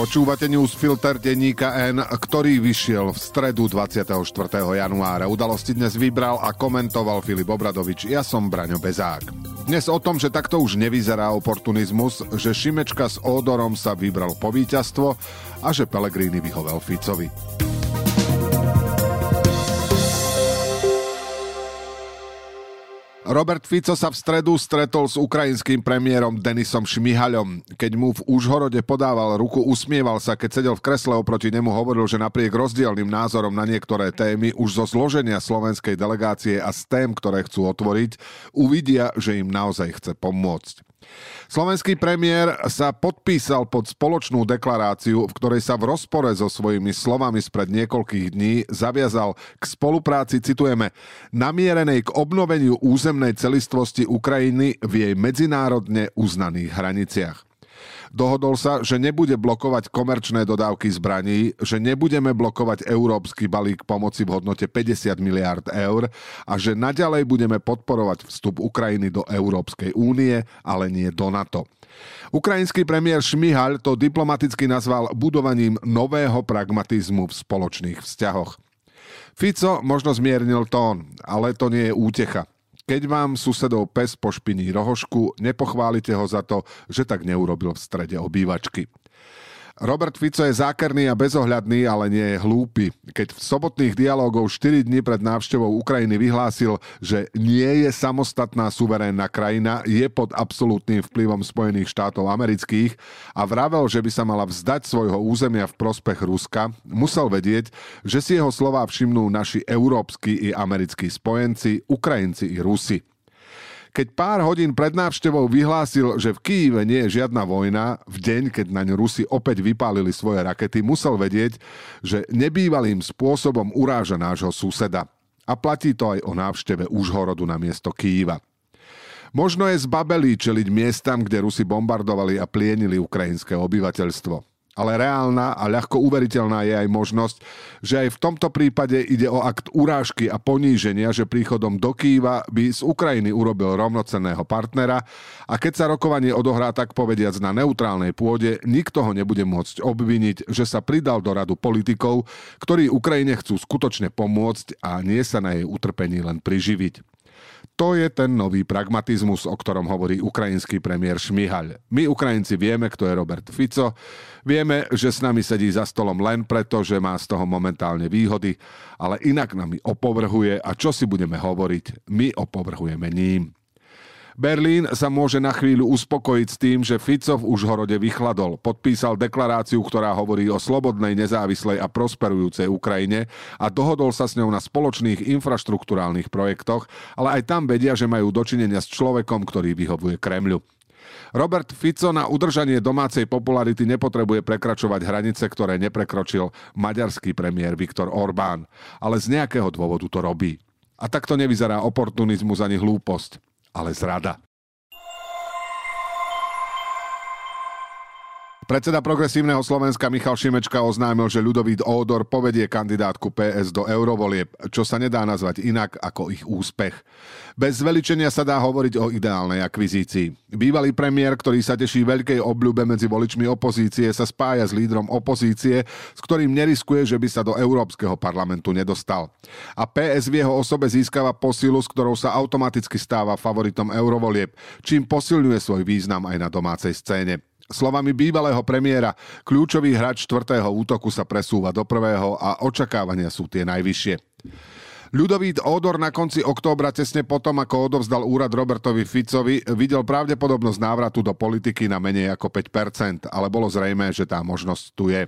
Počúvate newsfilter denníka N, ktorý vyšiel v stredu 24. januára. Udalosti dnes vybral a komentoval Filip Obradovič. Ja som Braňo Bezák. Dnes o tom, že takto už nevyzerá oportunizmus, že Šimečka s Ódorom sa vybral po víťazstvo a že Pelegrini vyhovel Ficovi. Robert Fico sa v stredu stretol s ukrajinským premiérom Denisom Šmihaľom. Keď mu v Užhorode podával ruku, usmieval sa, keď sedel v kresle oproti nemu, hovoril, že napriek rozdielnym názorom na niektoré témy už zo zloženia slovenskej delegácie a z tém, ktoré chcú otvoriť, uvidia, že im naozaj chce pomôcť. Slovenský premiér sa podpísal pod spoločnú deklaráciu, v ktorej sa v rozpore so svojimi slovami spred niekoľkých dní zaviazal k spolupráci, citujeme, namierenej k obnoveniu územnej celistvosti Ukrajiny v jej medzinárodne uznaných hraniciach. Dohodol sa, že nebude blokovať komerčné dodávky zbraní, že nebudeme blokovať európsky balík pomoci v hodnote 50 miliard eur a že naďalej budeme podporovať vstup Ukrajiny do Európskej únie, ale nie do NATO. Ukrajinský premiér Šmihal to diplomaticky nazval budovaním nového pragmatizmu v spoločných vzťahoch. Fico možno zmiernil tón, ale to nie je útecha. Keď vám susedov pes pošpiní rohošku, nepochválite ho za to, že tak neurobil v strede obývačky. Robert Fico je zákerný a bezohľadný, ale nie je hlúpy. Keď v sobotných dialogov 4 dní pred návštevou Ukrajiny vyhlásil, že nie je samostatná suverénna krajina, je pod absolútnym vplyvom Spojených štátov amerických a vravel, že by sa mala vzdať svojho územia v prospech Ruska, musel vedieť, že si jeho slová všimnú naši európsky i americkí spojenci, Ukrajinci i Rusi. Keď pár hodín pred návštevou vyhlásil, že v Kýve nie je žiadna vojna, v deň, keď naň Rusi opäť vypálili svoje rakety, musel vedieť, že nebývalým spôsobom uráža nášho suseda. A platí to aj o návšteve Užhorodu na miesto Kýva. Možno je zbabelý čeliť miestam, kde Rusi bombardovali a plienili ukrajinské obyvateľstvo ale reálna a ľahko uveriteľná je aj možnosť, že aj v tomto prípade ide o akt urážky a poníženia, že príchodom do Kýva by z Ukrajiny urobil rovnocenného partnera a keď sa rokovanie odohrá tak povediac na neutrálnej pôde, nikto ho nebude môcť obviniť, že sa pridal do radu politikov, ktorí Ukrajine chcú skutočne pomôcť a nie sa na jej utrpení len priživiť. To je ten nový pragmatizmus, o ktorom hovorí ukrajinský premiér Šmihaľ. My Ukrajinci vieme, kto je Robert Fico, vieme, že s nami sedí za stolom len preto, že má z toho momentálne výhody, ale inak nami opovrhuje a čo si budeme hovoriť, my opovrhujeme ním. Berlín sa môže na chvíľu uspokojiť s tým, že Fico v Užhorode vychladol. Podpísal deklaráciu, ktorá hovorí o slobodnej, nezávislej a prosperujúcej Ukrajine a dohodol sa s ňou na spoločných infraštruktúrálnych projektoch, ale aj tam vedia, že majú dočinenia s človekom, ktorý vyhovuje Kremľu. Robert Fico na udržanie domácej popularity nepotrebuje prekračovať hranice, ktoré neprekročil maďarský premiér Viktor Orbán, ale z nejakého dôvodu to robí. A takto nevyzerá oportunizmus ani hlúposť ale zrada. Predseda progresívneho Slovenska Michal Šimečka oznámil, že Ľudovít Ódor povedie kandidátku PS do eurovolieb, čo sa nedá nazvať inak ako ich úspech. Bez zveličenia sa dá hovoriť o ideálnej akvizícii. Bývalý premiér, ktorý sa teší veľkej obľube medzi voličmi opozície, sa spája s lídrom opozície, s ktorým neriskuje, že by sa do Európskeho parlamentu nedostal. A PS v jeho osobe získava posilu, s ktorou sa automaticky stáva favoritom eurovolieb, čím posilňuje svoj význam aj na domácej scéne. Slovami bývalého premiéra, kľúčový hráč čtvrtého útoku sa presúva do prvého a očakávania sú tie najvyššie. Ľudovít Odor na konci októbra tesne potom, ako odovzdal úrad Robertovi Ficovi, videl pravdepodobnosť návratu do politiky na menej ako 5%, ale bolo zrejme, že tá možnosť tu je.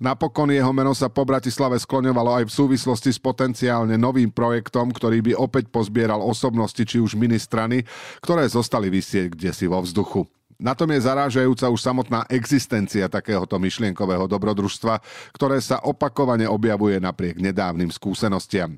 Napokon jeho meno sa po Bratislave skloňovalo aj v súvislosti s potenciálne novým projektom, ktorý by opäť pozbieral osobnosti či už ministrany, ktoré zostali vysieť kde si vo vzduchu. Na tom je zarážajúca už samotná existencia takéhoto myšlienkového dobrodružstva, ktoré sa opakovane objavuje napriek nedávnym skúsenostiam.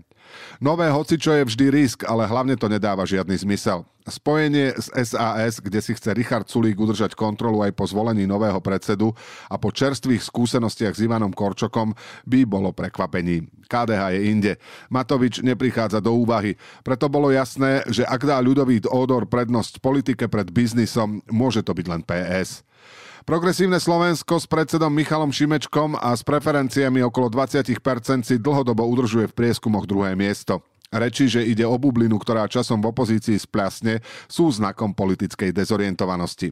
Nové hocičo je vždy risk, ale hlavne to nedáva žiadny zmysel. Spojenie s SAS, kde si chce Richard Sulík udržať kontrolu aj po zvolení nového predsedu a po čerstvých skúsenostiach s Ivanom Korčokom, by bolo prekvapením. KDH je inde. Matovič neprichádza do úvahy. Preto bolo jasné, že ak dá ľudový Odor prednosť politike pred biznisom, môže to byť len PS. Progresívne Slovensko s predsedom Michalom Šimečkom a s preferenciami okolo 20% si dlhodobo udržuje v prieskumoch druhé miesto. Reči, že ide o bublinu, ktorá časom v opozícii splasne, sú znakom politickej dezorientovanosti.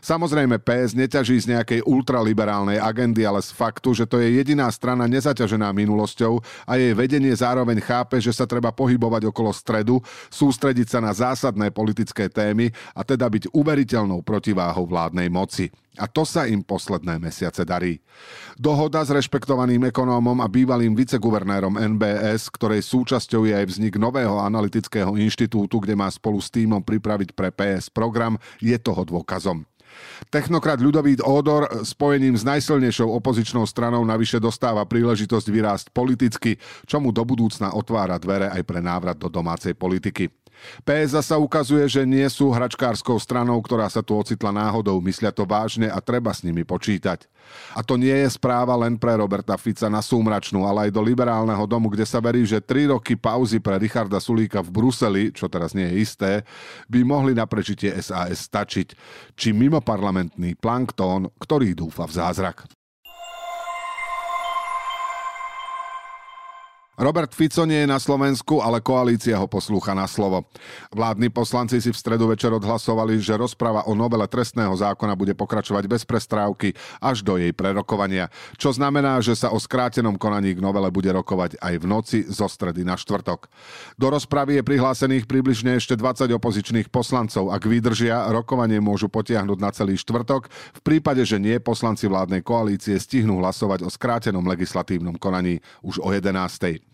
Samozrejme PS neťaží z nejakej ultraliberálnej agendy, ale z faktu, že to je jediná strana nezaťažená minulosťou a jej vedenie zároveň chápe, že sa treba pohybovať okolo stredu, sústrediť sa na zásadné politické témy a teda byť uveriteľnou protiváhou vládnej moci. A to sa im posledné mesiace darí. Dohoda s rešpektovaným ekonómom a bývalým viceguvernérom NBS, ktorej súčasťou je aj vznik nového analytického inštitútu, kde má spolu s týmom pripraviť pre PS program, je toho dôkazom. Technokrat ľudový Ódor spojením s najsilnejšou opozičnou stranou navyše dostáva príležitosť vyrásť politicky, čo mu do budúcna otvára dvere aj pre návrat do domácej politiky. PS sa ukazuje, že nie sú hračkárskou stranou, ktorá sa tu ocitla náhodou, myslia to vážne a treba s nimi počítať. A to nie je správa len pre Roberta Fica na súmračnú, ale aj do liberálneho domu, kde sa verí, že 3 roky pauzy pre Richarda Sulíka v Bruseli, čo teraz nie je isté, by mohli na prežitie SAS stačiť. Či mimo parlamentný planktón, ktorý dúfa v zázrak. Robert Fico nie je na Slovensku, ale koalícia ho poslúcha na slovo. Vládni poslanci si v stredu večer odhlasovali, že rozpráva o novele trestného zákona bude pokračovať bez prestrávky až do jej prerokovania, čo znamená, že sa o skrátenom konaní k novele bude rokovať aj v noci zo stredy na štvrtok. Do rozpravy je prihlásených približne ešte 20 opozičných poslancov. Ak vydržia, rokovanie môžu potiahnuť na celý štvrtok. V prípade, že nie, poslanci vládnej koalície stihnú hlasovať o skrátenom legislatívnom konaní už o 11.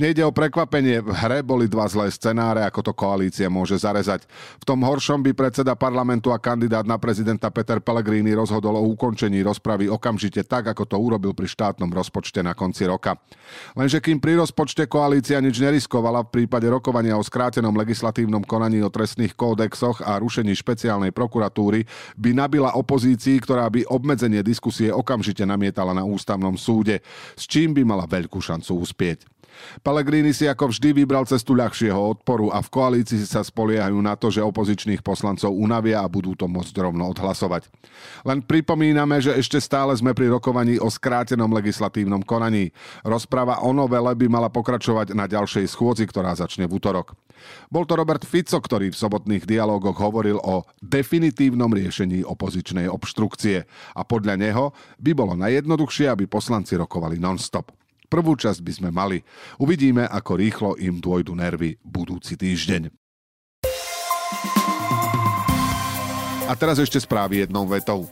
Nejde o prekvapenie, v hre boli dva zlé scenáre, ako to koalícia môže zarezať. V tom horšom by predseda parlamentu a kandidát na prezidenta Peter Pellegrini rozhodol o ukončení rozpravy okamžite tak, ako to urobil pri štátnom rozpočte na konci roka. Lenže kým pri rozpočte koalícia nič neriskovala v prípade rokovania o skrátenom legislatívnom konaní o trestných kódexoch a rušení špeciálnej prokuratúry, by nabila opozícii, ktorá by obmedzenie diskusie okamžite namietala na ústavnom súde, s čím by mala veľkú šancu uspieť. Pellegrini si ako vždy vybral cestu ľahšieho odporu a v koalícii sa spoliehajú na to, že opozičných poslancov unavia a budú to môcť rovno odhlasovať. Len pripomíname, že ešte stále sme pri rokovaní o skrátenom legislatívnom konaní. Rozpráva o novele by mala pokračovať na ďalšej schôdzi, ktorá začne v útorok. Bol to Robert Fico, ktorý v sobotných dialógoch hovoril o definitívnom riešení opozičnej obštrukcie a podľa neho by bolo najjednoduchšie, aby poslanci rokovali non-stop. Prvú časť by sme mali. Uvidíme, ako rýchlo im dôjdu nervy budúci týždeň. A teraz ešte správy jednou vetou.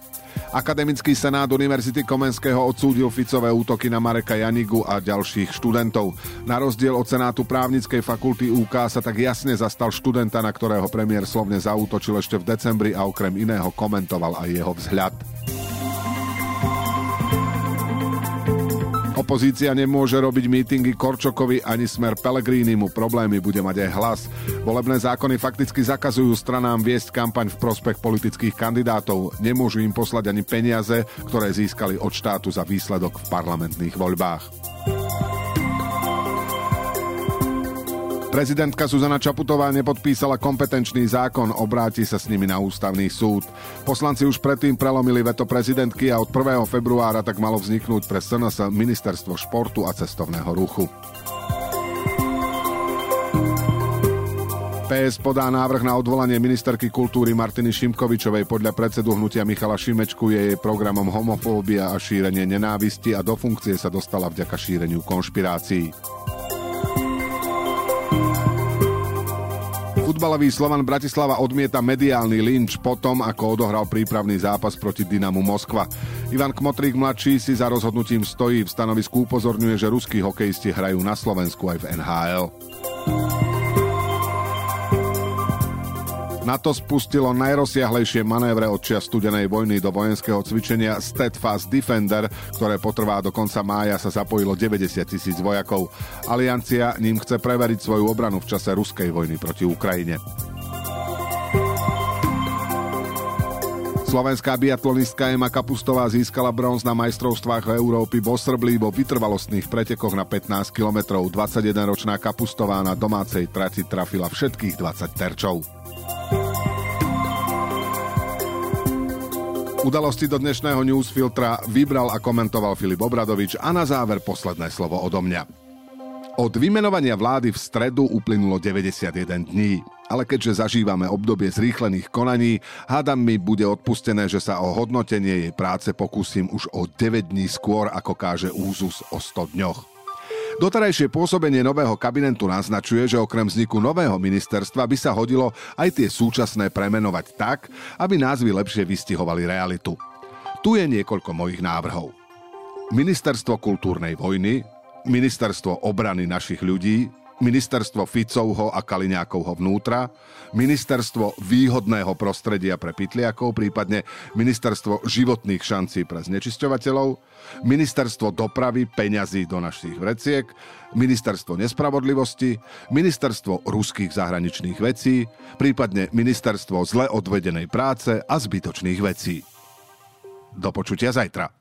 Akademický senát Univerzity Komenského odsúdil Ficové útoky na Mareka Janigu a ďalších študentov. Na rozdiel od Senátu právnickej fakulty UK sa tak jasne zastal študenta, na ktorého premiér slovne zaútočil ešte v decembri a okrem iného komentoval aj jeho vzhľad. Opozícia nemôže robiť mítingy Korčokovi ani smer mu Problémy bude mať aj hlas. Volebné zákony fakticky zakazujú stranám viesť kampaň v prospech politických kandidátov. Nemôžu im poslať ani peniaze, ktoré získali od štátu za výsledok v parlamentných voľbách. Prezidentka Zuzana Čaputová nepodpísala kompetenčný zákon, obráti sa s nimi na ústavný súd. Poslanci už predtým prelomili veto prezidentky a od 1. februára tak malo vzniknúť pre SNS Ministerstvo športu a cestovného ruchu. PS podá návrh na odvolanie ministerky kultúry Martiny Šimkovičovej. Podľa predsedu hnutia Michala Šimečku je jej programom homofóbia a šírenie nenávisti a do funkcie sa dostala vďaka šíreniu konšpirácií. Futbalový Slovan Bratislava odmieta mediálny lynč potom, ako odohral prípravný zápas proti Dynamu Moskva. Ivan Kmotrík mladší si za rozhodnutím stojí. V stanovisku upozorňuje, že ruskí hokejisti hrajú na Slovensku aj v NHL. NATO spustilo najrozsiahlejšie manévre od čia studenej vojny do vojenského cvičenia Steadfast Defender, ktoré potrvá do konca mája sa zapojilo 90 tisíc vojakov. Aliancia ním chce preveriť svoju obranu v čase ruskej vojny proti Ukrajine. Slovenská biatlonistka Ema Kapustová získala bronz na majstrovstvách Európy v Osrblí vo vytrvalostných pretekoch na 15 km. 21-ročná Kapustová na domácej trati trafila všetkých 20 terčov. Udalosti do dnešného newsfiltra vybral a komentoval Filip Obradovič a na záver posledné slovo odo mňa. Od vymenovania vlády v stredu uplynulo 91 dní, ale keďže zažívame obdobie zrýchlených konaní, hádam mi bude odpustené, že sa o hodnotenie jej práce pokúsim už o 9 dní skôr, ako káže úzus o 100 dňoch. Doterajšie pôsobenie nového kabinetu naznačuje, že okrem vzniku nového ministerstva by sa hodilo aj tie súčasné premenovať tak, aby názvy lepšie vystihovali realitu. Tu je niekoľko mojich návrhov. Ministerstvo kultúrnej vojny, Ministerstvo obrany našich ľudí, ministerstvo Ficovho a Kaliňákovho vnútra, ministerstvo výhodného prostredia pre pytliakov, prípadne ministerstvo životných šancí pre znečisťovateľov, ministerstvo dopravy peňazí do našich vreciek, ministerstvo nespravodlivosti, ministerstvo ruských zahraničných vecí, prípadne ministerstvo zle odvedenej práce a zbytočných vecí. Do počutia zajtra.